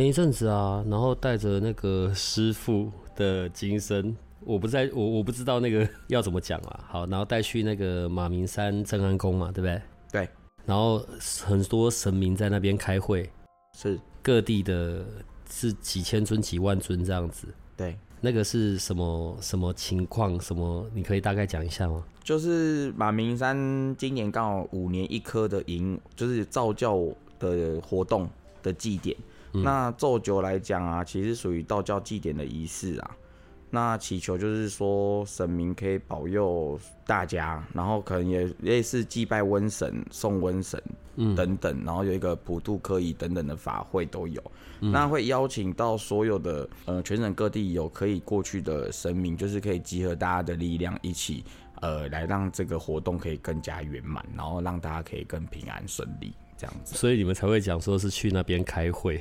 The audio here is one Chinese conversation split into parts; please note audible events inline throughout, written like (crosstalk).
前一阵子啊，然后带着那个师傅的金身，我不在我我不知道那个要怎么讲啊。(laughs) 好，然后带去那个马明山正安宫嘛，对不对？对。然后很多神明在那边开会，是各地的，是几千尊、几万尊这样子。对。那个是什么什么情况？什么？你可以大概讲一下吗？就是马明山今年刚好五年一科的迎，就是造教的活动的祭典。那咒酒来讲啊，其实属于道教祭典的仪式啊。那祈求就是说神明可以保佑大家，然后可能也类似祭拜瘟神、送瘟神等等，然后有一个普渡科仪等等的法会都有。那会邀请到所有的呃全省各地有可以过去的神明，就是可以集合大家的力量一起呃来让这个活动可以更加圆满，然后让大家可以更平安顺利这样子。所以你们才会讲说是去那边开会。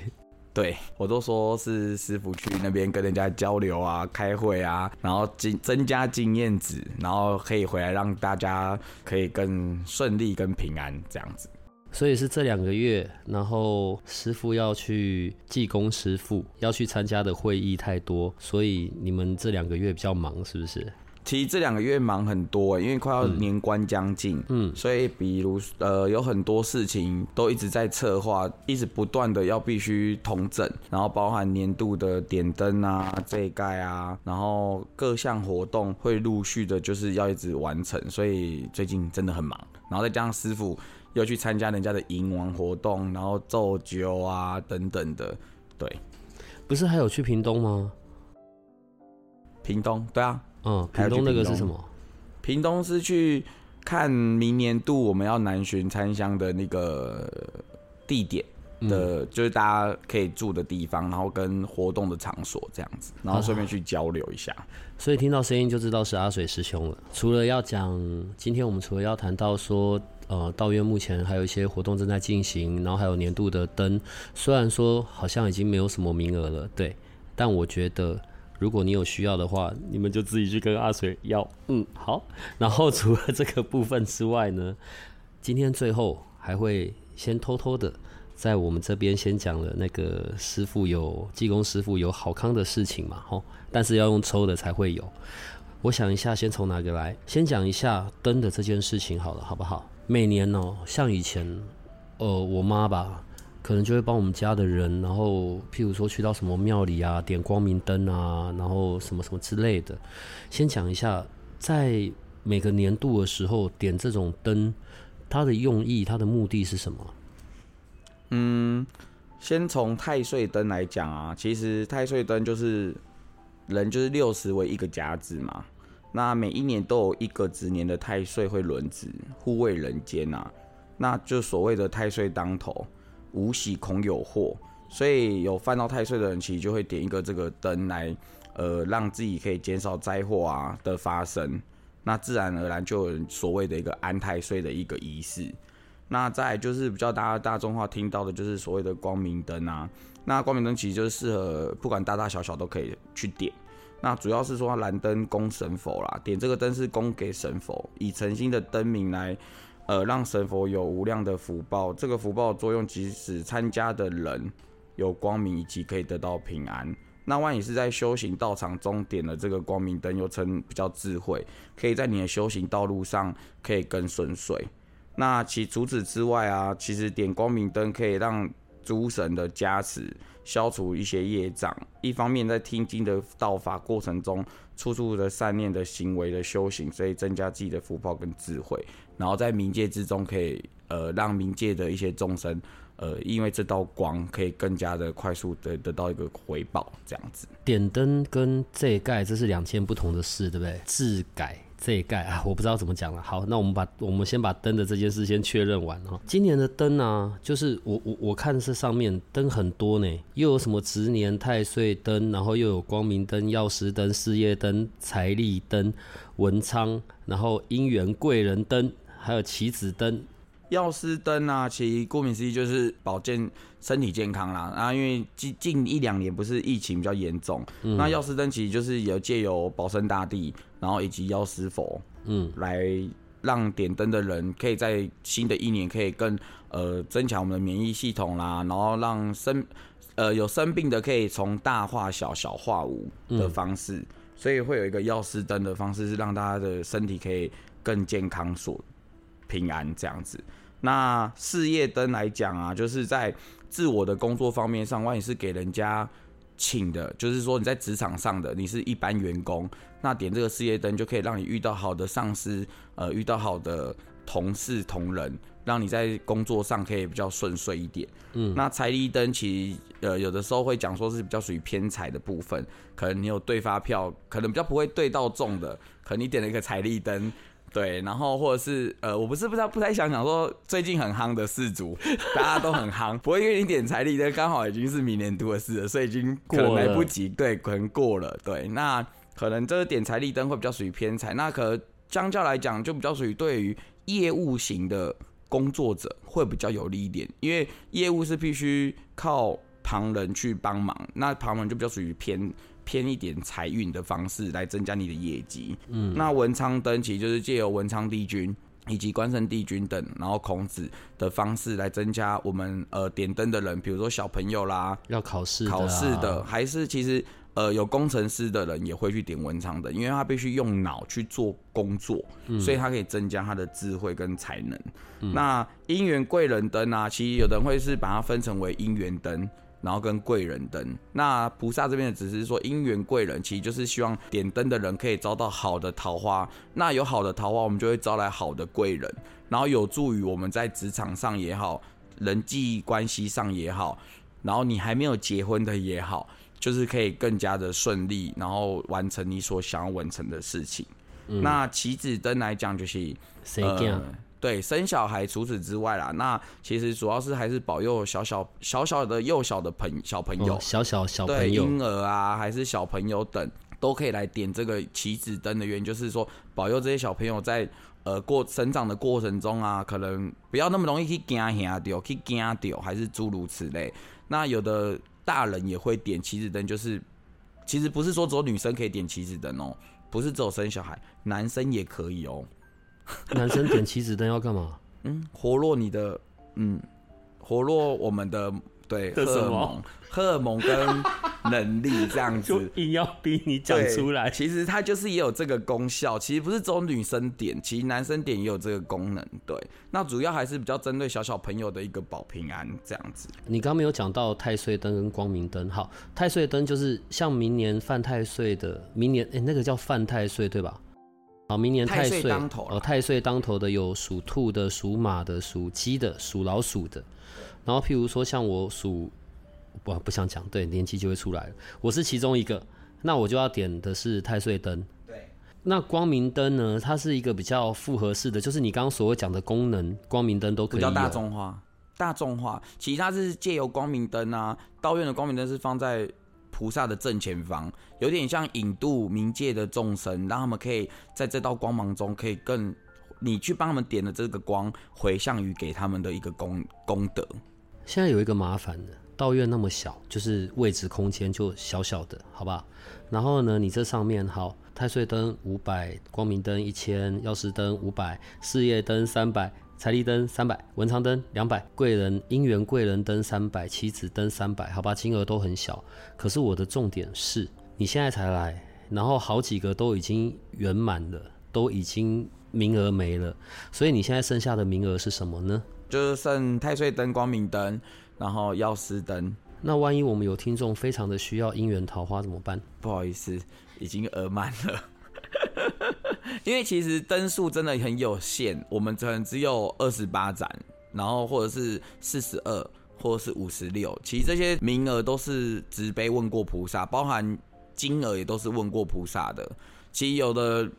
对我都说是师傅去那边跟人家交流啊、开会啊，然后增增加经验值，然后可以回来让大家可以更顺利、跟平安这样子。所以是这两个月，然后师傅要去济公师傅要去参加的会议太多，所以你们这两个月比较忙，是不是？其实这两个月忙很多，因为快要年关将近，嗯，所以比如呃有很多事情都一直在策划，一直不断的要必须通整，然后包含年度的点灯啊、这一盖啊，然后各项活动会陆续的就是要一直完成，所以最近真的很忙。然后再加上师傅又去参加人家的迎王活动，然后奏酒啊等等的，对，不是还有去屏东吗？屏东，对啊。嗯，屏东那个是什么？屏东是去看明年度我们要南巡参香的那个地点的，就是大家可以住的地方，然后跟活动的场所这样子，然后顺便去交流一下。所以听到声音就知道是阿水师兄了。除了要讲，今天我们除了要谈到说，呃，道院目前还有一些活动正在进行，然后还有年度的灯，虽然说好像已经没有什么名额了，对，但我觉得。如果你有需要的话，你们就自己去跟阿水要。嗯，好。然后除了这个部分之外呢，今天最后还会先偷偷的在我们这边先讲了那个师傅有济公师傅有好康的事情嘛，吼。但是要用抽的才会有。我想一下，先从哪个来？先讲一下灯的这件事情好了，好不好？每年哦，像以前，呃，我妈吧。可能就会帮我们家的人，然后譬如说去到什么庙里啊，点光明灯啊，然后什么什么之类的。先讲一下，在每个年度的时候点这种灯，它的用意、它的目的是什么？嗯，先从太岁灯来讲啊，其实太岁灯就是人就是六十为一个甲子嘛，那每一年都有一个子年的太岁会轮值护卫人间呐，那就所谓的太岁当头。无喜恐有祸，所以有犯到太岁的人，其实就会点一个这个灯来，呃，让自己可以减少灾祸啊的发生。那自然而然就有所谓的一个安太岁的一个仪式。那再就是比较大大众化听到的，就是所谓的光明灯啊。那光明灯其实就是适合不管大大小小都可以去点。那主要是说蓝灯供神佛啦，点这个灯是供给神佛，以诚心的灯明来。呃，让神佛有无量的福报，这个福报作用，即使参加的人有光明，以及可以得到平安。那万一是在修行道场中点了这个光明灯，又称比较智慧，可以在你的修行道路上可以更顺遂。那其除此之外啊，其实点光明灯可以让诸神的加持，消除一些业障。一方面在听经的道法过程中，处处的善念的行为的修行，所以增加自己的福报跟智慧。然后在冥界之中，可以呃让冥界的一些众生，呃因为这道光可以更加的快速的得到一个回报，这样子。点灯跟这盖这是两件不同的事，对不对？自改这一盖啊，我不知道怎么讲了。好，那我们把我们先把灯的这件事先确认完哈。今年的灯呢，就是我我我看这上面灯很多呢，又有什么值年太岁灯，然后又有光明灯、钥匙灯、事业灯、财力灯、文昌，然后姻缘贵人灯，还有棋子灯。药师灯啊，其实顾名思义就是保健身体健康啦。然后因为近近一两年不是疫情比较严重，那药师灯其实就是有借由保生大帝，然后以及药师佛，嗯，来让点灯的人可以在新的一年可以更呃增强我们的免疫系统啦，然后让生呃有生病的可以从大化小，小化无的方式，所以会有一个药师灯的方式，是让大家的身体可以更健康、所平安这样子。那事业灯来讲啊，就是在自我的工作方面上，万一是给人家请的，就是说你在职场上的，你是一般员工，那点这个事业灯就可以让你遇到好的上司，呃，遇到好的同事同仁，让你在工作上可以比较顺遂一点。嗯，那财力灯其实呃有的时候会讲说是比较属于偏财的部分，可能你有对发票，可能比较不会对到中的，可能你点了一个财力灯。对，然后或者是呃，我不是不知道不太想想说最近很夯的四组，大家都很夯，不会因为你点财力灯刚好已经是明年度的事了，所以已经可能来不及，对，可能过了。对，那可能这个点财力灯会比较属于偏财，那可相较来讲就比较属于对于业务型的工作者会比较有利一点，因为业务是必须靠旁人去帮忙，那旁人就比较属于偏。偏一点财运的方式来增加你的业绩。嗯，那文昌灯其实就是借由文昌帝君以及关圣帝君等，然后孔子的方式来增加我们呃点灯的人，比如说小朋友啦，要考试考试的，还是其实呃有工程师的人也会去点文昌灯，因为他必须用脑去做工作，所以他可以增加他的智慧跟才能。那姻缘贵人灯啊，其实有的人会是把它分成为姻缘灯。然后跟贵人灯，那菩萨这边只是说姻缘贵人，其实就是希望点灯的人可以招到好的桃花。那有好的桃花，我们就会招来好的贵人，然后有助于我们在职场上也好，人际关系上也好，然后你还没有结婚的也好，就是可以更加的顺利，然后完成你所想要完成的事情。那棋子灯来讲，就是谁讲？对，生小孩除此之外啦，那其实主要是还是保佑小小小小的幼小的朋小朋友，小小小朋友，婴儿啊，还是小朋友等，都可以来点这个棋子灯的原因，就是说保佑这些小朋友在呃过成长的过程中啊，可能不要那么容易去惊吓掉，去惊掉，还是诸如此类。那有的大人也会点棋子灯，就是其实不是说只有女生可以点棋子灯哦，不是只有生小孩，男生也可以哦。(laughs) 男生点棋子灯要干嘛？嗯，活络你的，嗯，活络我们的对荷尔蒙，荷尔蒙跟能力这样子，(laughs) 硬要逼你讲出来。其实它就是也有这个功效，其实不是只有女生点，其实男生点也有这个功能。对，那主要还是比较针对小小朋友的一个保平安这样子。你刚没有讲到太岁灯跟光明灯，好，太岁灯就是像明年犯太岁的，明年哎那个叫犯太岁对吧？好，明年太岁哦，太岁当头的有属兔的、属马的、属鸡的、属老鼠的。然后，譬如说像我属，不不想讲，对，年纪就会出来了。我是其中一个，那我就要点的是太岁灯。对。那光明灯呢？它是一个比较复合式的，就是你刚刚所讲的功能，光明灯都可以。比较大众化，大众化。其实它是借由光明灯啊，道院的光明灯是放在。菩萨的正前方，有点像引渡冥界的众生，让他们可以在这道光芒中，可以更你去帮他们点的这个光，回向于给他们的一个功功德。现在有一个麻烦的，道院那么小，就是位置空间就小小的，好吧？然后呢，你这上面好，太岁灯五百，光明灯一千，药师灯五百，事业灯三百。财力灯三百，文昌灯两百，贵人姻缘贵人灯三百，妻子灯三百，好吧，金额都很小。可是我的重点是，你现在才来，然后好几个都已经圆满了，都已经名额没了，所以你现在剩下的名额是什么呢？就是剩太岁灯、光明灯，然后药师灯。那万一我们有听众非常的需要姻缘桃花怎么办？不好意思，已经额满了。因为其实灯数真的很有限，我们可能只有二十八盏，然后或者是四十二，或者是五十六。其实这些名额都是直杯问过菩萨，包含金额也都是问过菩萨的。其实有的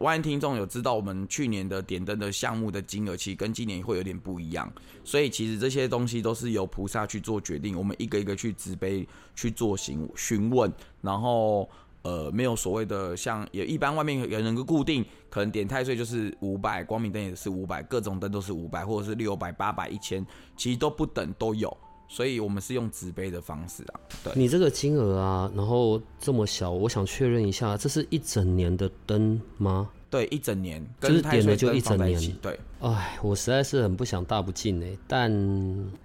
万一听众有知道我们去年的点灯的项目的金额，其实跟今年会有点不一样，所以其实这些东西都是由菩萨去做决定，我们一个一个去执杯去做询询问，然后呃没有所谓的像也一般外面有人个固定，可能点太岁就是五百，光明灯也是五百，各种灯都是五百或者是六百、八百、一千，其实都不等都有。所以我们是用纸杯的方式啊。对，你这个金额啊，然后这么小，我想确认一下，这是一整年的灯吗？对，一整年，就是点了就一整年。对，哎，我实在是很不想大不敬哎。但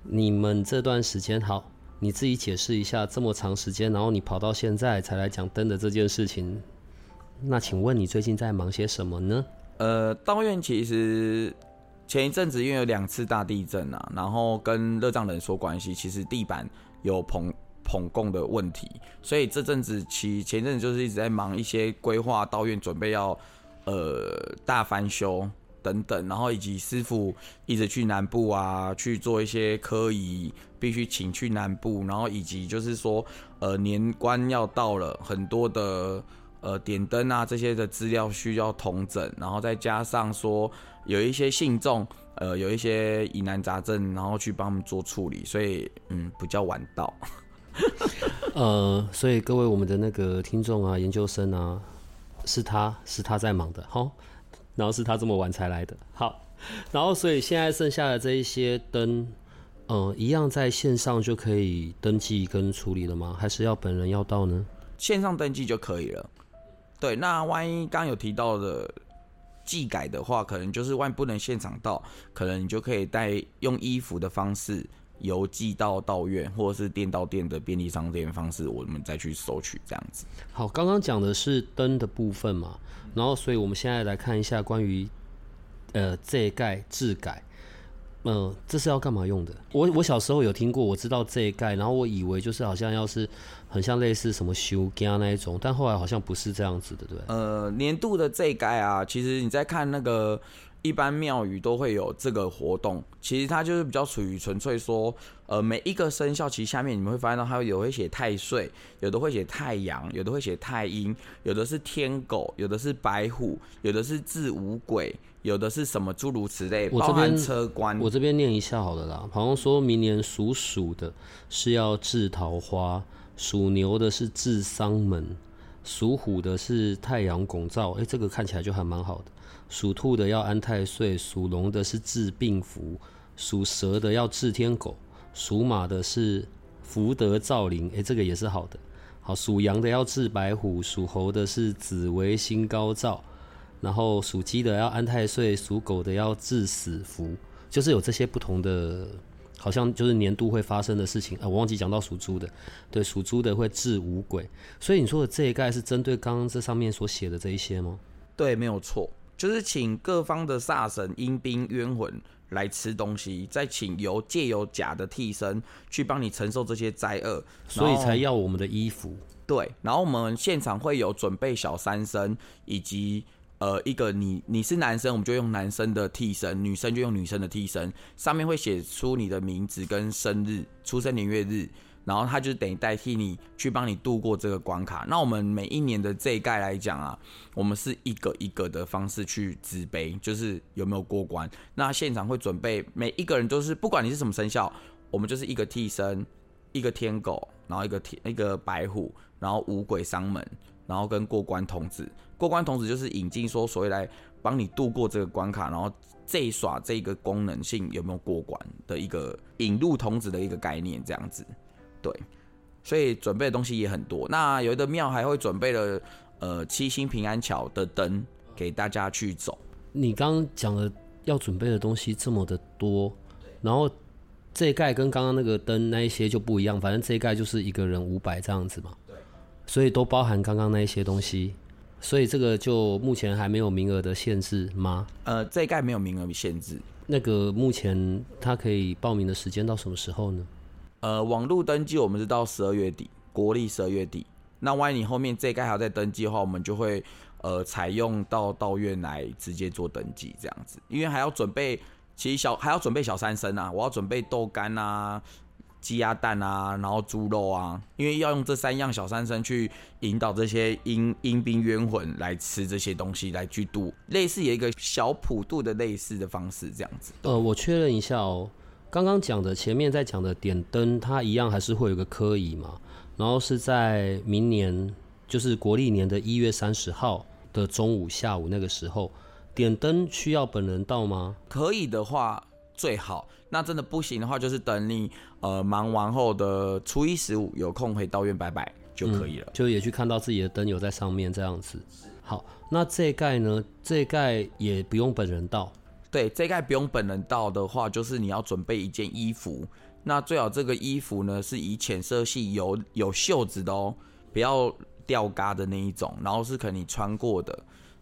你们这段时间好，你自己解释一下，这么长时间，然后你跑到现在才来讲灯的这件事情，那请问你最近在忙些什么呢？呃，道院其实。前一阵子因为有两次大地震啊，然后跟热胀冷缩关系，其实地板有捧捧供的问题，所以这阵子其前阵子就是一直在忙一些规划道院准备要呃大翻修等等，然后以及师傅一直去南部啊去做一些科仪，必须请去南部，然后以及就是说呃年关要到了，很多的呃点灯啊这些的资料需要同整，然后再加上说。有一些信众，呃，有一些疑难杂症，然后去帮他们做处理，所以嗯，比较晚到。(laughs) 呃，所以各位我们的那个听众啊，研究生啊，是他是他在忙的，好，然后是他这么晚才来的，好，然后所以现在剩下的这一些灯，嗯，一样在线上就可以登记跟处理了吗？还是要本人要到呢？线上登记就可以了。对，那万一刚有提到的。寄改的话，可能就是万不能现场到，可能你就可以带用衣服的方式邮寄到道院，或者是店到店的便利商店方式，我们再去收取这样子。好，刚刚讲的是灯的部分嘛，然后所以我们现在来看一下关于呃这一盖质改。嗯，这是要干嘛用的？我我小时候有听过，我知道这一盖，然后我以为就是好像要是很像类似什么修家那一种，但后来好像不是这样子的，对呃，年度的这一盖啊，其实你在看那个一般庙宇都会有这个活动，其实它就是比较处于纯粹说，呃，每一个生肖其实下面你们会发现到它有会写太岁，有的会写太阳，有的会写太阴，有的是天狗，有的是白虎，有的是字五鬼。有的是什么诸如此类，包含车官。我这边念一下好了啦。好像说明年属鼠的是要治桃花，属牛的是治丧门，属虎的是太阳拱照。哎，这个看起来就还蛮好的。属兔的要安太岁，属龙的是治病符，属蛇的要治天狗，属马的是福德照灵。哎，这个也是好的。好，属羊的要治白虎，属猴的是紫微星高照。然后属鸡的要安太岁，属狗的要治死符，就是有这些不同的，好像就是年度会发生的事情啊。我忘记讲到属猪的，对，属猪的会治五鬼。所以你说的这一概是针对刚刚这上面所写的这一些吗？对，没有错，就是请各方的煞神、阴兵、冤魂来吃东西，再请由借由假的替身去帮你承受这些灾厄，所以才要我们的衣服。对，然后我们现场会有准备小三生以及。呃，一个你你是男生，我们就用男生的替身；女生就用女生的替身。上面会写出你的名字跟生日、出生年月日，然后他就等于代替你去帮你度过这个关卡。那我们每一年的这一盖来讲啊，我们是一个一个的方式去指杯，就是有没有过关。那现场会准备每一个人都是，不管你是什么生肖，我们就是一个替身，一个天狗，然后一个天一个白虎，然后五鬼商门。然后跟过关童子，过关童子就是引进说所谓来帮你度过这个关卡，然后这一耍这个功能性有没有过关的一个引入童子的一个概念，这样子，对，所以准备的东西也很多。那有的庙还会准备了呃七星平安桥的灯给大家去走。你刚刚讲的要准备的东西这么的多，然后这一盖跟刚刚那个灯那一些就不一样，反正这一盖就是一个人五百这样子嘛。对所以都包含刚刚那一些东西，所以这个就目前还没有名额的限制吗？呃，这一概没有名额限制。那个目前他可以报名的时间到什么时候呢？呃，网络登记我们是到十二月底，国历十二月底。那万一你后面这一概还要再登记的话，我们就会呃采用到到院来直接做登记这样子，因为还要准备，其实小还要准备小三生啊，我要准备豆干啊。鸡鸭蛋啊，然后猪肉啊，因为要用这三样小三生去引导这些阴阴兵冤魂来吃这些东西来去度，类似有一个小普渡的类似的方式这样子。呃，我确认一下哦，刚刚讲的前面在讲的点灯，它一样还是会有个科仪嘛，然后是在明年就是国历年的一月三十号的中午下午那个时候点灯，需要本人到吗？可以的话最好，那真的不行的话，就是等你呃忙完后的初一十五有空回到院拜拜就可以了。就也去看到自己的灯有在上面这样子。好，那这一盖呢？这一盖也不用本人到，对，这盖不用本人到的话，就是你要准备一件衣服。那最好这个衣服呢是以浅色系有有袖子的哦，不要掉嘎的那一种，然后是可能你穿过的。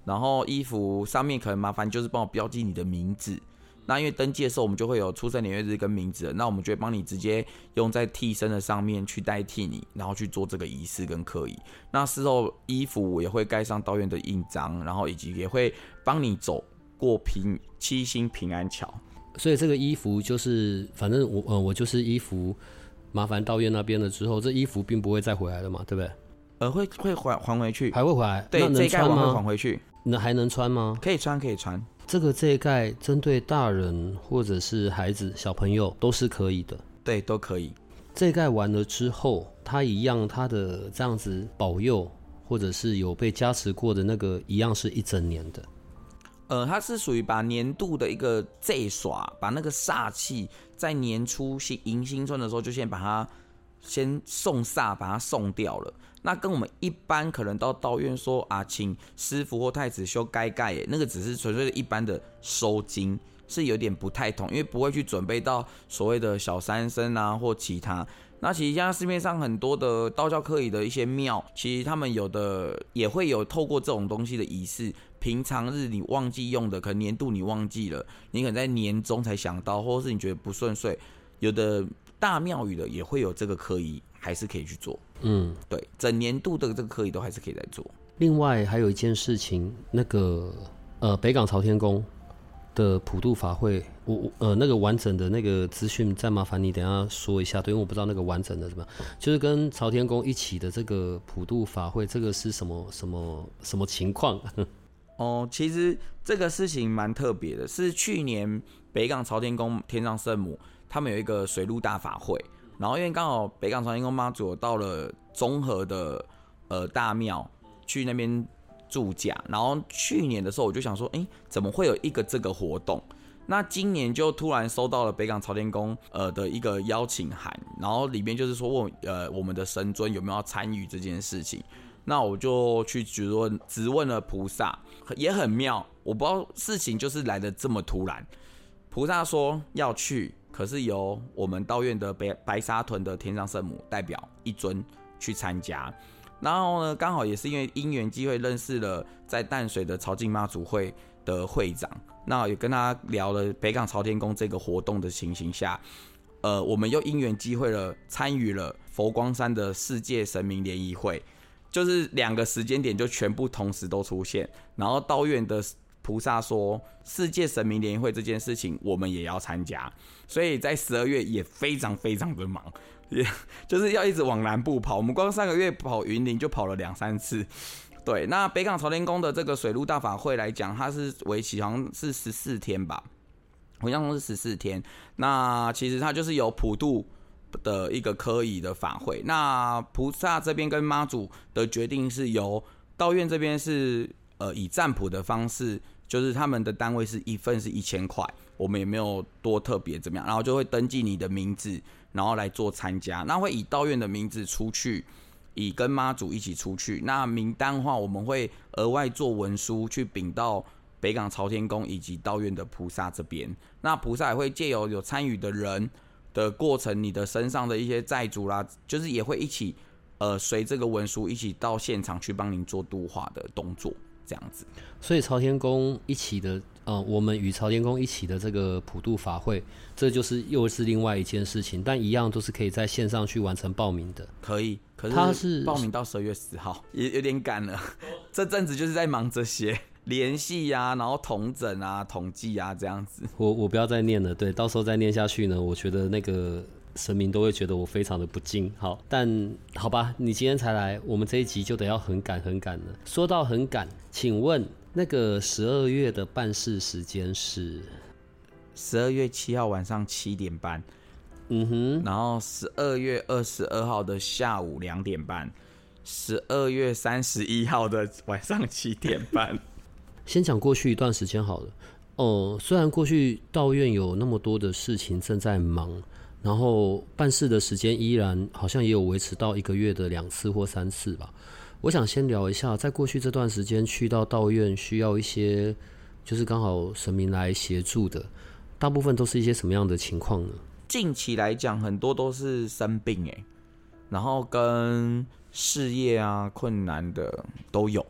然后衣服上面可能麻烦就是帮我标记你的名字。那因为登记的时候我们就会有出生年月日跟名字，那我们就会帮你直接用在替身的上面去代替你，然后去做这个仪式跟刻仪。那事后衣服也会盖上道院的印章，然后以及也会帮你走过平七星平安桥。所以这个衣服就是，反正我呃我就是衣服，麻烦道院那边了之后，这衣服并不会再回来了嘛，对不对？呃，会会还还回去，还会回来？对那，能穿这一盖完会还？回去，那还能穿吗？可以穿可以穿。这个这一盖针对大人或者是孩子、小朋友都是可以的。对，都可以。这一盖完了之后，它一样，它的这样子保佑或者是有被加持过的那个，一样是一整年的。呃，它是属于把年度的一个这耍，把那个煞气在年初新迎新春的时候，就先把它先送煞，把它送掉了。那跟我们一般可能到道院说啊，请师傅或太子修该盖，那个只是纯粹的一般的收金，是有点不太同，因为不会去准备到所谓的小三生啊或其他。那其实现在市面上很多的道教科仪的一些庙，其实他们有的也会有透过这种东西的仪式。平常日你忘记用的，可能年度你忘记了，你可能在年终才想到，或者是你觉得不顺遂，有的大庙宇的也会有这个科仪，还是可以去做。嗯，对，整年度的这个科仪都还是可以来做。另外还有一件事情，那个呃北港朝天宫的普渡法会，我我呃那个完整的那个资讯，再麻烦你等一下说一下，对，因为我不知道那个完整的什么样，就是跟朝天宫一起的这个普渡法会，这个是什么什么什么情况？哦，其实这个事情蛮特别的，是去年北港朝天宫天上圣母他们有一个水陆大法会，然后因为刚好北港朝天宫妈祖到了综合的呃大庙去那边驻驾，然后去年的时候我就想说，哎，怎么会有一个这个活动？那今年就突然收到了北港朝天宫呃的一个邀请函，然后里面就是说问呃我们的神尊有没有要参与这件事情。那我就去直问，直问了菩萨，也很妙。我不知道事情就是来的这么突然。菩萨说要去，可是由我们道院的白白沙屯的天上圣母代表一尊去参加。然后呢，刚好也是因为因缘机会认识了在淡水的朝敬妈祖会的会长，那也跟他聊了北港朝天宫这个活动的情形下，呃，我们又因缘机会了参与了佛光山的世界神明联谊会。就是两个时间点就全部同时都出现，然后道院的菩萨说世界神明联谊会这件事情我们也要参加，所以在十二月也非常非常的忙，也 (laughs) 就是要一直往南部跑。我们光上个月跑云林就跑了两三次。对，那北港朝天宫的这个水陆大法会来讲，它是为期好像是十四天吧，好像是十四天。那其实它就是有普渡。的一个科仪的法会，那菩萨这边跟妈祖的决定是由道院这边是呃以占卜的方式，就是他们的单位是一份是一千块，我们也没有多特别怎么样，然后就会登记你的名字，然后来做参加，那会以道院的名字出去，以跟妈祖一起出去，那名单的话我们会额外做文书去禀到北港朝天宫以及道院的菩萨这边，那菩萨也会借由有参与的人。的过程，你的身上的一些债主啦，就是也会一起，呃，随这个文书一起到现场去帮您做度化的动作，这样子。所以朝天宫一起的，呃，我们与朝天宫一起的这个普渡法会，这就是又是另外一件事情，但一样都是可以在线上去完成报名的。可以，可是他是报名到十二月十号，也有点赶了。这阵子就是在忙这些联系呀，然后统整啊、统计啊这样子。我我不要再念了，对，到时候再念下去呢，我觉得那个神明都会觉得我非常的不敬。好，但好吧，你今天才来，我们这一集就得要很赶很赶了。说到很赶，请问那个十二月的办事时间是？十二月七号晚上七点半，嗯哼，然后十二月二十二号的下午两点半，十二月三十一号的晚上七点半。先讲过去一段时间好了。哦，虽然过去道院有那么多的事情正在忙，然后办事的时间依然好像也有维持到一个月的两次或三次吧。我想先聊一下，在过去这段时间去到道院需要一些，就是刚好神明来协助的。大部分都是一些什么样的情况呢？近期来讲，很多都是生病哎，然后跟事业啊困难的都有。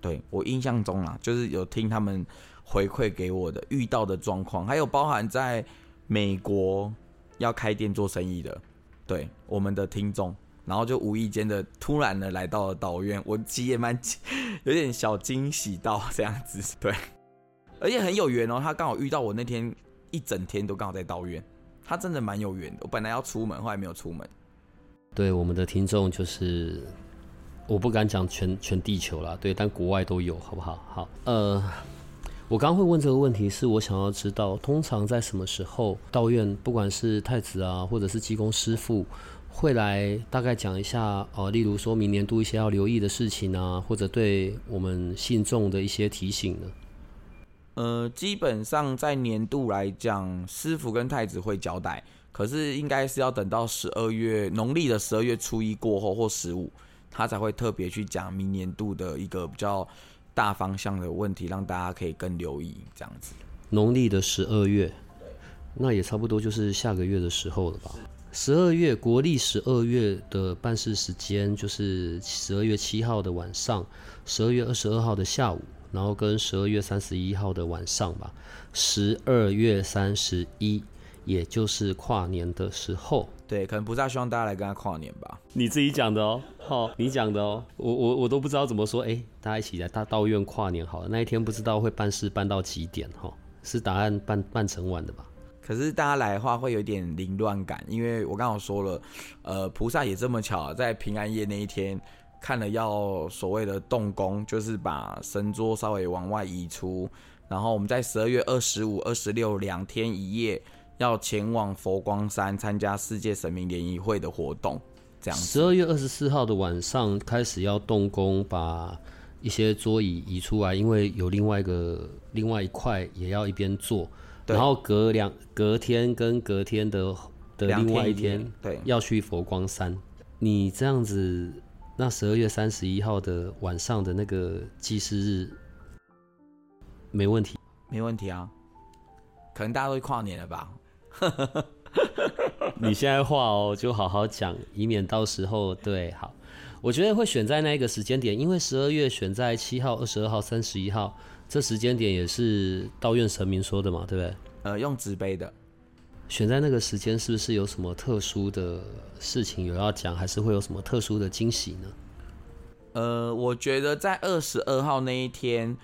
对我印象中啊，就是有听他们回馈给我的遇到的状况，还有包含在美国要开店做生意的，对我们的听众，然后就无意间的突然的来到了道院，我其实也蛮 (laughs) 有点小惊喜到这样子，对。而且很有缘哦，他刚好遇到我那天一整天都刚好在道院，他真的蛮有缘的。我本来要出门，后来没有出门。对我们的听众就是，我不敢讲全全地球啦，对，但国外都有，好不好？好，呃，我刚会问这个问题，是我想要知道，通常在什么时候道院，不管是太子啊，或者是济公师傅，会来大概讲一下呃，例如说明年度一些要留意的事情啊，或者对我们信众的一些提醒呢？呃，基本上在年度来讲，师傅跟太子会交代，可是应该是要等到十二月农历的十二月初一过后或十五，他才会特别去讲明年度的一个比较大方向的问题，让大家可以更留意这样子。农历的十二月，那也差不多就是下个月的时候了吧？十二月国历十二月的办事时间就是十二月七号的晚上，十二月二十二号的下午。然后跟十二月三十一号的晚上吧，十二月三十一，也就是跨年的时候。对，可能菩萨希望大家来跟他跨年吧。你自己讲的哦，好，你讲的哦，我我我都不知道怎么说。哎，大家一起来大道院跨年好了。那一天不知道会办事办到几点哈？是答案办办成晚的吧？可是大家来的话会有点凌乱感，因为我刚刚说了，呃，菩萨也这么巧，在平安夜那一天。看了要所谓的动工，就是把神桌稍微往外移出，然后我们在十二月二十五、二十六两天一夜要前往佛光山参加世界神明联谊会的活动。这样，十二月二十四号的晚上开始要动工，把一些桌椅移出来，因为有另外一个另外一块也要一边做，然后隔两隔天跟隔天的的另外一天，对，要去佛光山。你这样子。那十二月三十一号的晚上的那个祭祀日，没问题，没问题啊。可能大家都跨年了吧？(laughs) 你现在话哦，就好好讲，以免到时候对好。我觉得会选在那个时间点，因为十二月选在七号、二十二号、三十一号，这时间点也是道院神明说的嘛，对不对？呃，用纸杯的。选在那个时间，是不是有什么特殊的事情有要讲，还是会有什么特殊的惊喜呢？呃，我觉得在二十二号那一天，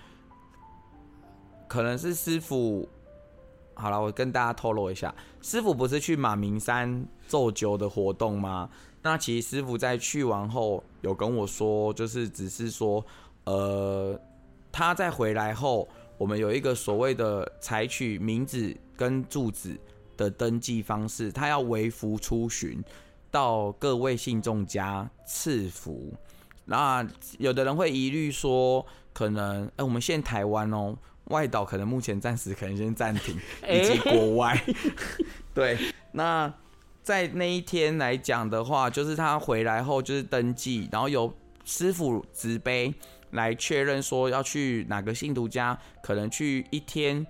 可能是师傅。好了，我跟大家透露一下，师傅不是去马明山奏酒的活动吗？那其实师傅在去完后有跟我说，就是只是说，呃，他在回来后，我们有一个所谓的采取名字跟住址。的登记方式，他要微服出巡，到各位信众家赐福。那有的人会疑虑说，可能哎，我们现在台湾哦，外岛可能目前暂时可能先暂停，以及国外。(laughs) 对，那在那一天来讲的话，就是他回来后就是登记，然后由师傅执杯来确认说要去哪个信徒家，可能去一天。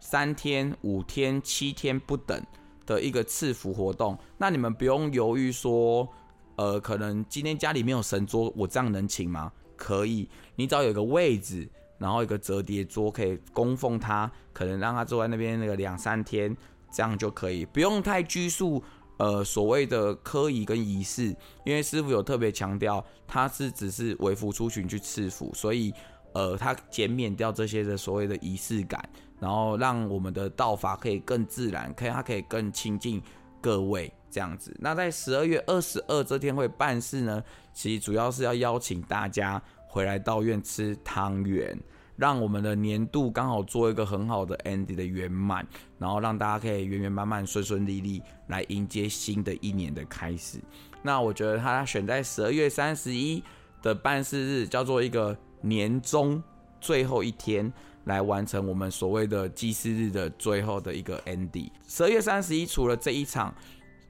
三天、五天、七天不等的一个赐福活动，那你们不用犹豫说，呃，可能今天家里没有神桌，我这样能请吗？可以，你只要有个位置，然后一个折叠桌可以供奉他，可能让他坐在那边那个两三天，这样就可以，不用太拘束，呃，所谓的科仪跟仪式，因为师傅有特别强调，他是只是为福出巡去赐福，所以，呃，他减免掉这些的所谓的仪式感。然后让我们的道法可以更自然，可以他可以更亲近各位，这样子。那在十二月二十二这天会办事呢，其实主要是要邀请大家回来道院吃汤圆，让我们的年度刚好做一个很好的 ending 的圆满，然后让大家可以圆圆满满、顺顺利利来迎接新的一年的开始。那我觉得他选在十二月三十一的办事日，叫做一个年终最后一天。来完成我们所谓的祭祀日的最后的一个 ending。十二月三十一，除了这一场，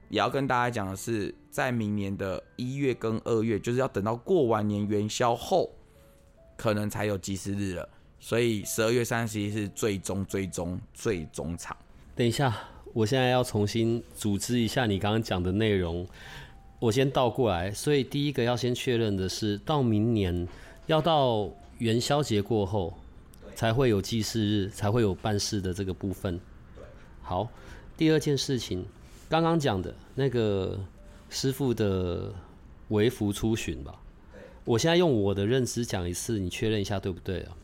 也要跟大家讲的是，在明年的一月跟二月，就是要等到过完年元宵后，可能才有祭祀日了。所以十二月三十一是最终、最终、最终场。等一下，我现在要重新组织一下你刚刚讲的内容，我先倒过来。所以第一个要先确认的是，到明年要到元宵节过后。才会有祭祀日，才会有办事的这个部分。好，第二件事情，刚刚讲的那个师傅的微服出巡吧。我现在用我的认知讲一次，你确认一下对不对啊？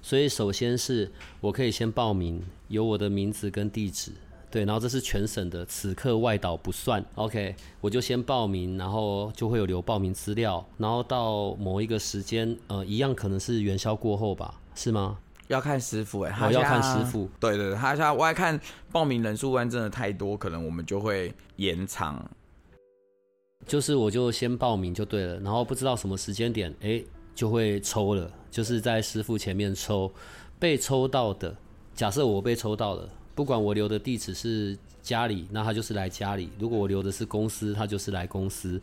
所以首先是我可以先报名，有我的名字跟地址，对，然后这是全省的，此刻外岛不算。OK，我就先报名，然后就会有留报名资料，然后到某一个时间，呃，一样可能是元宵过后吧。是吗？要看师傅哎，我要看师傅。对对对，他现在我看报名人数完真的太多，可能我们就会延长。就是我就先报名就对了，然后不知道什么时间点，哎，就会抽了，就是在师傅前面抽。被抽到的，假设我被抽到了，不管我留的地址是家里，那他就是来家里；如果我留的是公司，他就是来公司。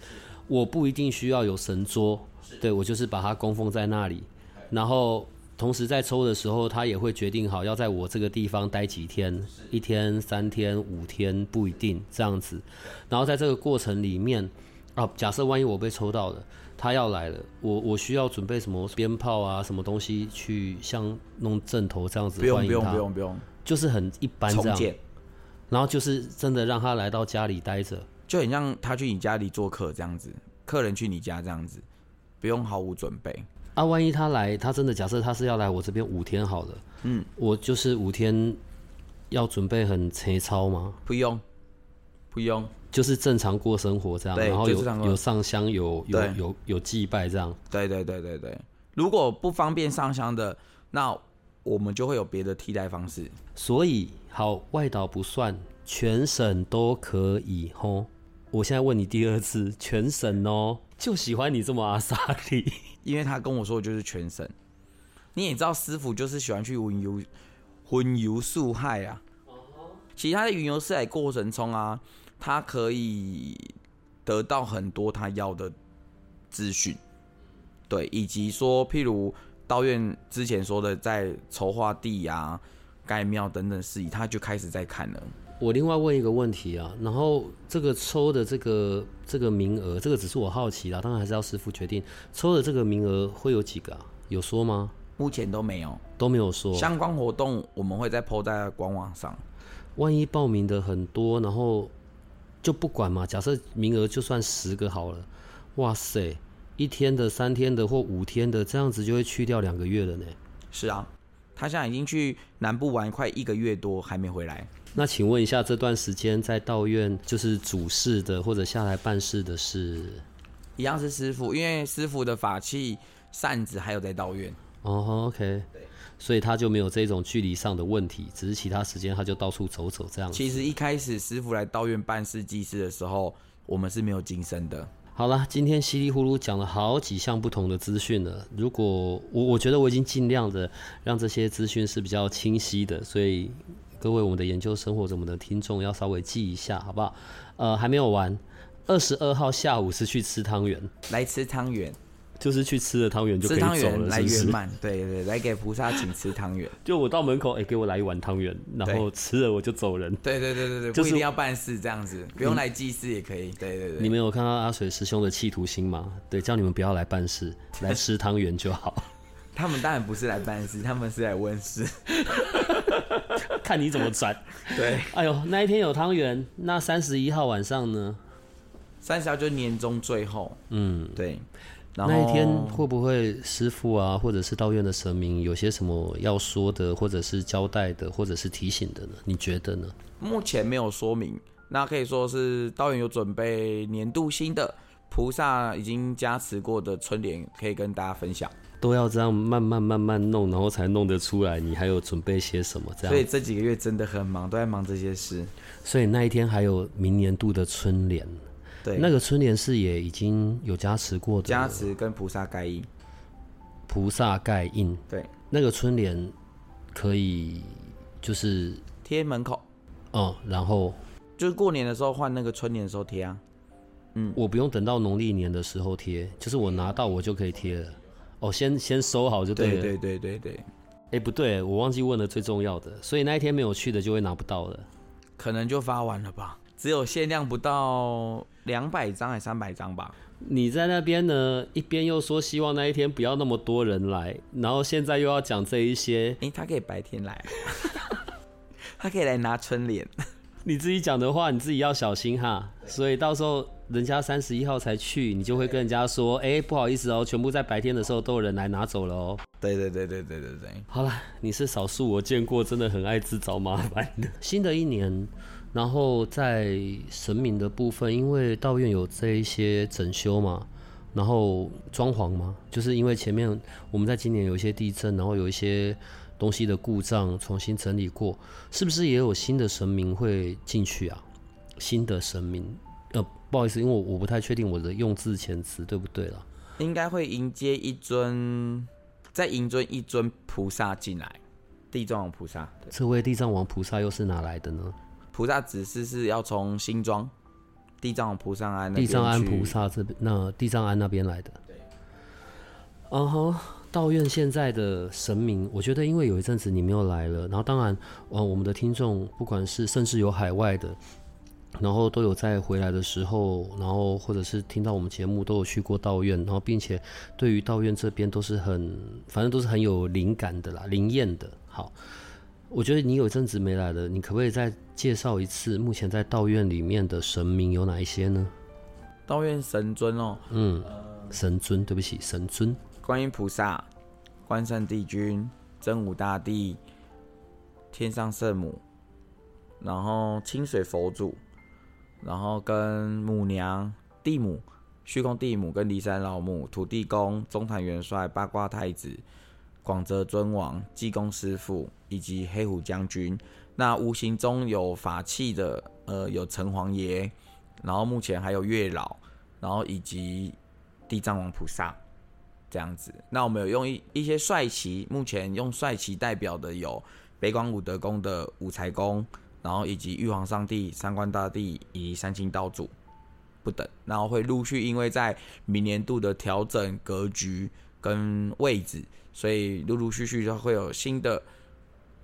我不一定需要有神桌，对我就是把它供奉在那里。然后同时在抽的时候，他也会决定好要在我这个地方待几天，一天、三天、五天不一定这样子。然后在这个过程里面，啊，假设万一我被抽到了，他要来了，我我需要准备什么鞭炮啊，什么东西去像弄阵头这样子欢迎他？不用不用不用不用，就是很一般这样。然后就是真的让他来到家里待着，就很像他去你家里做客这样子，客人去你家这样子，不用毫无准备。啊，万一他来，他真的假设他是要来我这边五天好了，嗯，我就是五天要准备很粗糙吗？不用，不用，就是正常过生活这样，然后有有上香，有有有有祭拜这样。对对对对对，如果不方便上香的，那我们就会有别的替代方式。所以好，外岛不算，全省都可以吼。我现在问你第二次，全省哦，就喜欢你这么阿萨里。因为他跟我说就是全省，你也知道师傅就是喜欢去云游、荤游素害啊。其他的云游四海过程中啊，他可以得到很多他要的资讯，对，以及说譬如道院之前说的在筹划地呀、盖庙等等事宜，他就开始在看了。我另外问一个问题啊，然后这个抽的这个这个名额，这个只是我好奇啦，当然还是要师傅决定。抽的这个名额会有几个啊？有说吗？目前都没有，都没有说。相关活动我们会再抛在官网上。万一报名的很多，然后就不管嘛。假设名额就算十个好了，哇塞，一天的、三天的或五天的，这样子就会去掉两个月了呢。是啊，他现在已经去南部玩快一个月多，还没回来。那请问一下，这段时间在道院就是主事的或者下来办事的是，一样是师傅，因为师傅的法器扇子还有在道院。哦，OK，所以他就没有这种距离上的问题，只是其他时间他就到处走走这样。其实一开始师傅来道院办事祭祀的时候，我们是没有金身的。好了，今天稀里糊涂讲了好几项不同的资讯了。如果我我觉得我已经尽量的让这些资讯是比较清晰的，所以。各位，我们的研究生或者我们的听众要稍微记一下，好不好？呃，还没有完，二十二号下午是去吃汤圆，来吃汤圆，就是去吃了汤圆就可以走了，来圆满，对对，来给菩萨请吃汤圆。(laughs) 就我到门口，哎，给我来一碗汤圆，然后吃了我就走人。对对对对对，不一定要办事这样子，不用来祭祀也可以。对对对，你们有看到阿水师兄的企图心吗？对，叫你们不要来办事，(laughs) 来吃汤圆就好。他们当然不是来办事，他们是来问事。(laughs) (laughs) 看你怎么转。对，哎呦，那一天有汤圆，那三十一号晚上呢？三十号就年终最后。嗯，对。那一天会不会师傅啊，或者是道院的神明有些什么要说的，或者是交代的，或者是提醒的呢？你觉得呢？目前没有说明，那可以说是道院有准备年度新的菩萨已经加持过的春联，可以跟大家分享。都要这样慢慢慢慢弄，然后才弄得出来。你还有准备些什么？这样，所以这几个月真的很忙，都在忙这些事。所以那一天还有明年度的春联，对，那个春联是也已经有加持过的，加持跟菩萨盖印，菩萨盖印，对，那个春联可以就是贴门口，哦，然后就是过年的时候换那个春联的时候贴啊。嗯，我不用等到农历年的时候贴，就是我拿到我就可以贴了。哦，先先收好就对了。对对对对对。哎，不对，我忘记问了最重要的，所以那一天没有去的就会拿不到了。可能就发完了吧，只有限量不到两百张还三百张吧。你在那边呢，一边又说希望那一天不要那么多人来，然后现在又要讲这一些。哎，他可以白天来，(laughs) 他可以来拿春联。你自己讲的话，你自己要小心哈。所以到时候。人家三十一号才去，你就会跟人家说：“哎，不好意思哦，全部在白天的时候都有人来拿走了哦。”对对对对对对对。好了，你是少数我见过真的很爱自找麻烦的。新的一年，然后在神明的部分，因为道院有这一些整修嘛，然后装潢嘛，就是因为前面我们在今年有一些地震，然后有一些东西的故障，重新整理过，是不是也有新的神明会进去啊？新的神明。呃，不好意思，因为我我不太确定我的用字遣词对不对了。应该会迎接一尊，再迎尊一尊菩萨进来，地藏王菩萨。这位地藏王菩萨又是哪来的呢？菩萨指示是要从新庄地藏王菩萨安地藏安菩萨这边，那地藏安那边来的。对。嗯哼，道院现在的神明，我觉得因为有一阵子你没有来了，然后当然，呃，我们的听众不管是甚至有海外的。然后都有在回来的时候，然后或者是听到我们节目都有去过道院，然后并且对于道院这边都是很，反正都是很有灵感的啦，灵验的。好，我觉得你有一阵子没来了，你可不可以再介绍一次目前在道院里面的神明有哪一些呢？道院神尊哦，嗯，神尊，对不起，神尊，观音菩萨、关圣帝君、真武大帝、天上圣母，然后清水佛祖。然后跟母娘、地母、虚空地母、跟骊山老母、土地公、中坛元帅、八卦太子、广泽尊王、济公师傅以及黑虎将军。那无形中有法器的，呃，有城隍爷，然后目前还有月老，然后以及地藏王菩萨这样子。那我们有用一一些帅旗，目前用帅旗代表的有北广武德宫的五财公。然后以及玉皇上帝、三官大帝以及三清道祖不等，然后会陆续因为在明年度的调整格局跟位置，所以陆陆续续就会有新的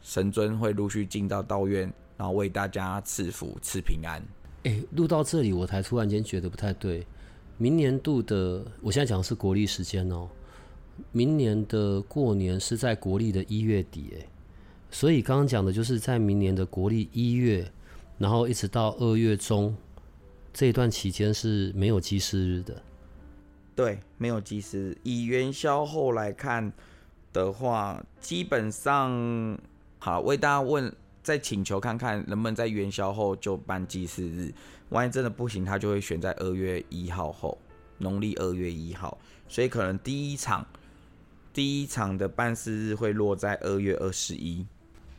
神尊会陆续进到道院，然后为大家赐福赐平安。哎，录到这里我才突然间觉得不太对。明年度的，我现在讲的是国历时间哦。明年的过年是在国历的一月底，哎。所以刚刚讲的就是在明年的国历一月，然后一直到二月中这一段期间是没有祭祀日的。对，没有祭祀。以元宵后来看的话，基本上好为大家问，再请求看看能不能在元宵后就办祭祀日。万一真的不行，他就会选在二月一号后，农历二月一号。所以可能第一场第一场的办事日会落在二月二十一。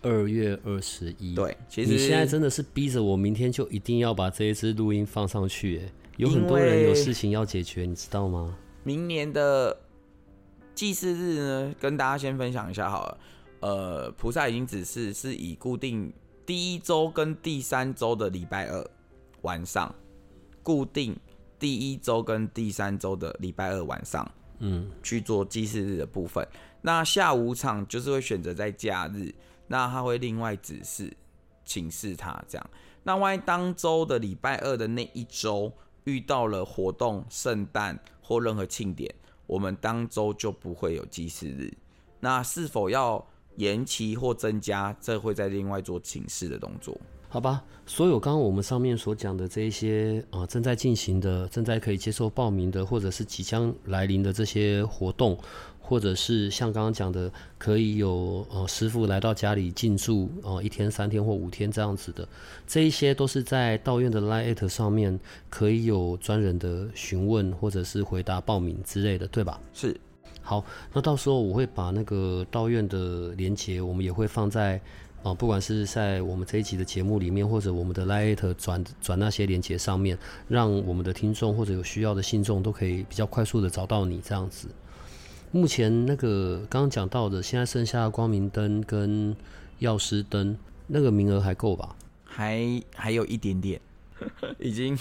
二月二十一，对，其实你现在真的是逼着我明天就一定要把这一支录音放上去，哎，有很多人有事情要解决，你知道吗？明年的祭祀日呢，跟大家先分享一下好了。呃，菩萨已经指示是以固定第一周跟第三周的礼拜二晚上，固定第一周跟第三周的礼拜二晚上，嗯，去做祭祀日的部分。那下午场就是会选择在假日。那他会另外指示请示他这样。那万一当周的礼拜二的那一周遇到了活动、圣诞或任何庆典，我们当周就不会有祭祀日。那是否要延期或增加，这会在另外做请示的动作。好吧，所有刚刚我们上面所讲的这一些啊、呃正在进行的、正在可以接受报名的，或者是即将来临的这些活动，或者是像刚刚讲的，可以有呃师傅来到家里进驻哦、呃一天、三天或五天这样子的，这一些都是在道院的 Line 上面可以有专人的询问或者是回答报名之类的，对吧？是好，那到时候我会把那个道院的连接，我们也会放在啊、呃不管是在我们这一集的节目里面，或者我们的 Lite 转转那些连接上面，让我们的听众或者有需要的信众都可以比较快速的找到你这样子。目前那个刚刚讲到的，现在剩下光明灯跟药师灯那个名额还够吧？还还有一点点，(laughs) 已经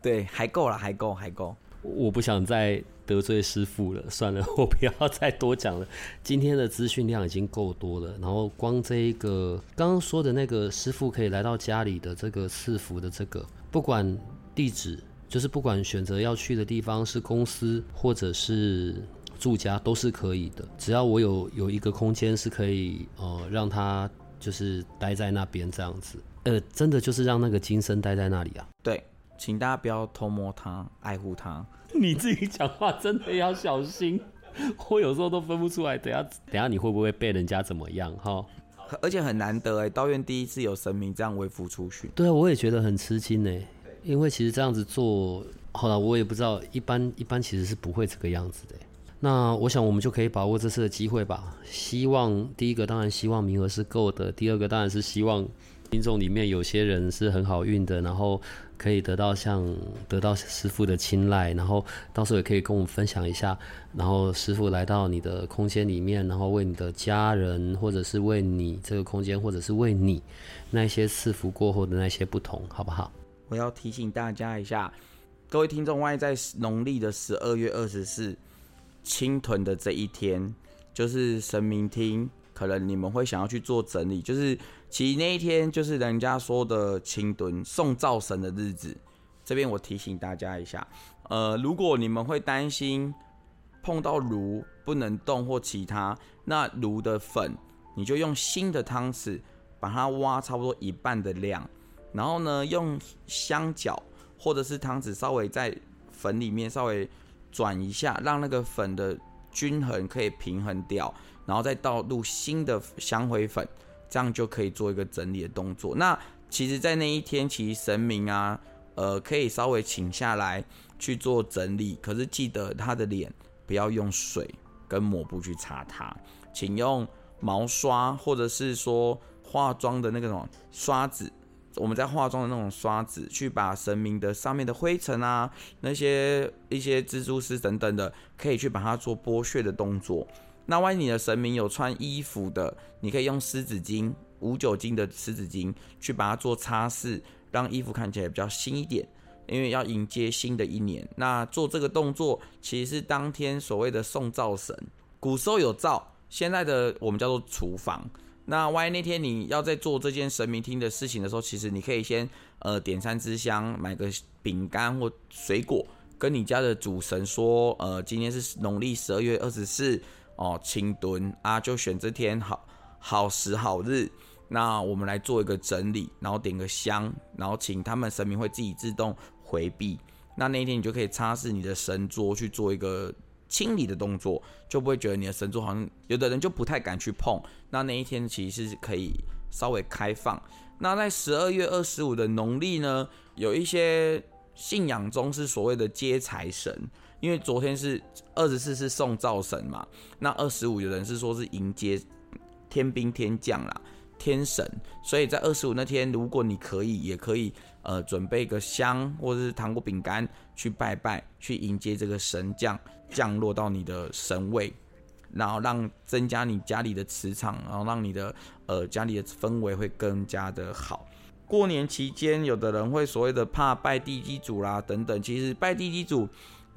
对还够了，还够还够。我不想再得罪师傅了，算了，(laughs) 我不要再多讲了。今天的资讯量已经够多了，然后光这一个刚刚说的那个师傅可以来到家里的这个赐福的这个，不管地址，就是不管选择要去的地方是公司或者是住家都是可以的，只要我有有一个空间是可以呃让他就是待在那边这样子，呃，真的就是让那个金身待在那里啊。对，请大家不要偷摸他，爱护它。(laughs) 你自己讲话真的要小心，我有时候都分不出来。等下等下你会不会被人家怎么样？哈，而且很难得哎，道院第一次有神明这样微服出巡。对啊，我也觉得很吃惊呢，因为其实这样子做，好了，我也不知道，一般一般其实是不会这个样子的。那我想我们就可以把握这次的机会吧。希望第一个当然希望名额是够的，第二个当然是希望听众里面有些人是很好运的，然后可以得到像得到师傅的青睐，然后到时候也可以跟我们分享一下，然后师傅来到你的空间里面，然后为你的家人，或者是为你这个空间，或者是为你那些赐福过后的那些不同，好不好？我要提醒大家一下，各位听众，万一在农历的十二月二十四清屯的这一天，就是神明厅，可能你们会想要去做整理，就是其实那一天就是人家说的青屯送灶神的日子。这边我提醒大家一下，呃，如果你们会担心碰到炉不能动或其他，那炉的粉你就用新的汤匙把它挖差不多一半的量，然后呢用香角或者是汤匙稍微在粉里面稍微转一下，让那个粉的均衡可以平衡掉，然后再倒入新的香灰粉，这样就可以做一个整理的动作。那其实，在那一天，其实神明啊，呃，可以稍微请下来去做整理，可是记得他的脸不要用水跟抹布去擦它，请用毛刷或者是说化妆的那个种刷子。我们在化妆的那种刷子，去把神明的上面的灰尘啊，那些一些蜘蛛丝等等的，可以去把它做剥削的动作。那万一你的神明有穿衣服的，你可以用湿纸巾、无酒精的湿纸巾去把它做擦拭，让衣服看起来比较新一点。因为要迎接新的一年，那做这个动作其实是当天所谓的送灶神。古时候有灶，现在的我们叫做厨房。那万一那天你要在做这件神明厅的事情的时候，其实你可以先呃点三支香，买个饼干或水果，跟你家的主神说，呃，今天是农历十二月二十四哦，清蹲啊，就选这天好好时好日，那我们来做一个整理，然后点个香，然后请他们神明会自己自动回避。那那一天你就可以擦拭你的神桌去做一个清理的动作，就不会觉得你的神桌好像有的人就不太敢去碰。那那一天其实是可以稍微开放。那在十二月二十五的农历呢，有一些信仰中是所谓的接财神，因为昨天是二十四是送灶神嘛，那二十五有人是说是迎接天兵天将啦。天神，所以在二十五那天，如果你可以，也可以呃准备个香或者是糖果饼干去拜拜，去迎接这个神将降落到你的神位，然后让增加你家里的磁场，然后让你的呃家里的氛围会更加的好。过年期间，有的人会所谓的怕拜地基主啦等等，其实拜地基主，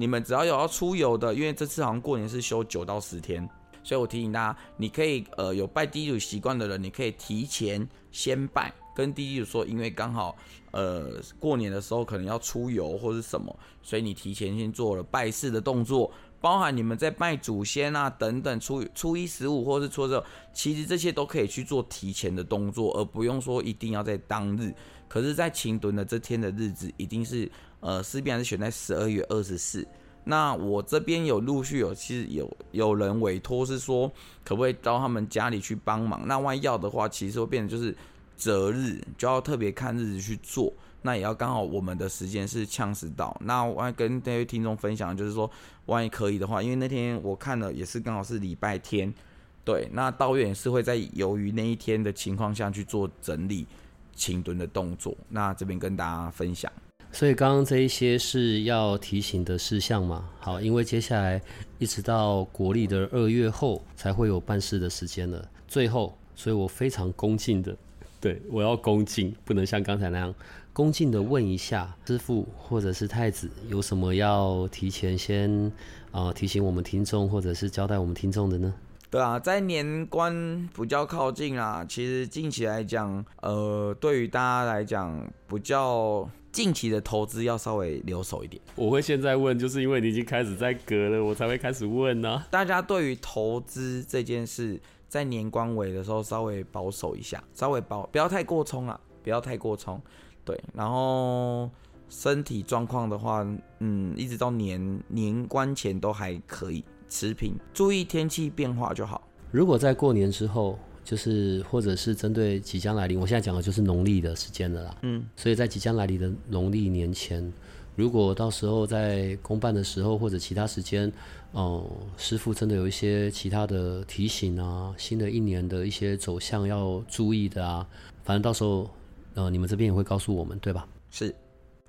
你们只要有要出游的，因为这次好像过年是休九到十天。所以我提醒大家，你可以呃有拜地主习惯的人，你可以提前先拜，跟地主说，因为刚好呃过年的时候可能要出游或是什么，所以你提前先做了拜祀的动作，包含你们在拜祖先啊等等，初初一十五或是初二，其实这些都可以去做提前的动作，而不用说一定要在当日。可是，在晴墩的这天的日子，一定是呃，势必还是选在十二月二十四。那我这边有陆续有，其实有有人委托是说，可不可以到他们家里去帮忙？那万一要的话，其实会变成就是择日，就要特别看日子去做。那也要刚好我们的时间是呛死到。那我还跟那位听众分享，就是说，万一可以的话，因为那天我看了也是刚好是礼拜天，对，那道院是会在由于那一天的情况下去做整理。清蹲的动作，那这边跟大家分享。所以刚刚这一些是要提醒的事项嘛？好，因为接下来一直到国历的二月后才会有办事的时间了。最后，所以我非常恭敬的，(laughs) 对我要恭敬，不能像刚才那样恭敬的问一下师傅或者是太子有什么要提前先啊提醒我们听众，或者是交代我们听众的呢？对啊，在年关比较靠近啦，其实近期来讲，呃，对于大家来讲，比较近期的投资要稍微留守一点。我会现在问，就是因为你已经开始在隔了，我才会开始问呢。大家对于投资这件事，在年关尾的时候稍微保守一下，稍微保不要太过冲啊，不要太过冲。对，然后身体状况的话，嗯，一直到年年关前都还可以。持平，注意天气变化就好。如果在过年之后，就是或者是针对即将来临，我现在讲的就是农历的时间了啦。嗯，所以在即将来临的农历年前，如果到时候在公办的时候或者其他时间，哦，师傅真的有一些其他的提醒啊，新的一年的一些走向要注意的啊，反正到时候，呃，你们这边也会告诉我们，对吧？是，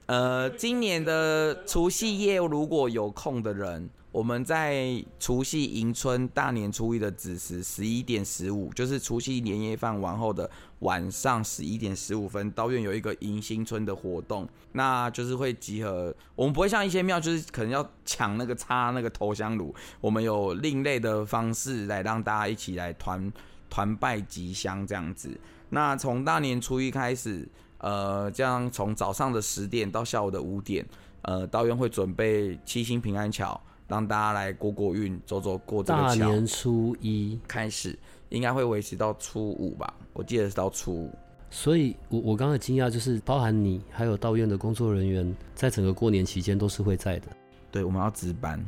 呃，今年的除夕夜如果有空的人。我们在除夕迎春大年初一的子时十一点十五，就是除夕年夜饭完后的晚上十一点十五分，道院有一个迎新春的活动，那就是会集合。我们不会像一些庙，就是可能要抢那个插那个头香炉，我们有另类的方式来让大家一起来团团拜吉祥这样子。那从大年初一开始，呃，这样从早上的十点到下午的五点，呃，道院会准备七星平安桥。让大家来过过运，走走过这个桥。大年初一开始，应该会维持到初五吧？我记得是到初五。所以，我我刚刚惊讶就是，包含你还有道院的工作人员，在整个过年期间都是会在的。对，我们要值班。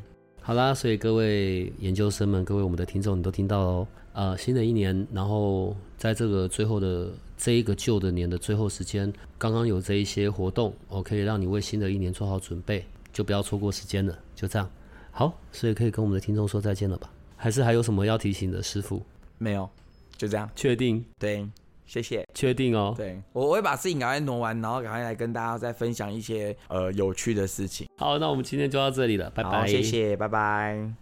好啦，所以各位研究生们，各位我们的听众，你都听到喽。呃，新的一年，然后在这个最后的这一个旧的年的最后时间，刚刚有这一些活动，我可以让你为新的一年做好准备，就不要错过时间了。就这样。好，所以可以跟我们的听众说再见了吧？还是还有什么要提醒的，师傅？没有，就这样。确定？对，谢谢。确定哦。对，我我会把事情赶快挪完，然后赶快来跟大家再分享一些呃有趣的事情。好，那我们今天就到这里了，拜拜。谢谢，拜拜。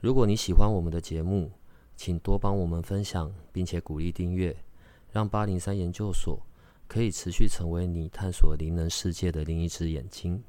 如果你喜欢我们的节目，请多帮我们分享，并且鼓励订阅，让八零三研究所可以持续成为你探索灵能世界的另一只眼睛。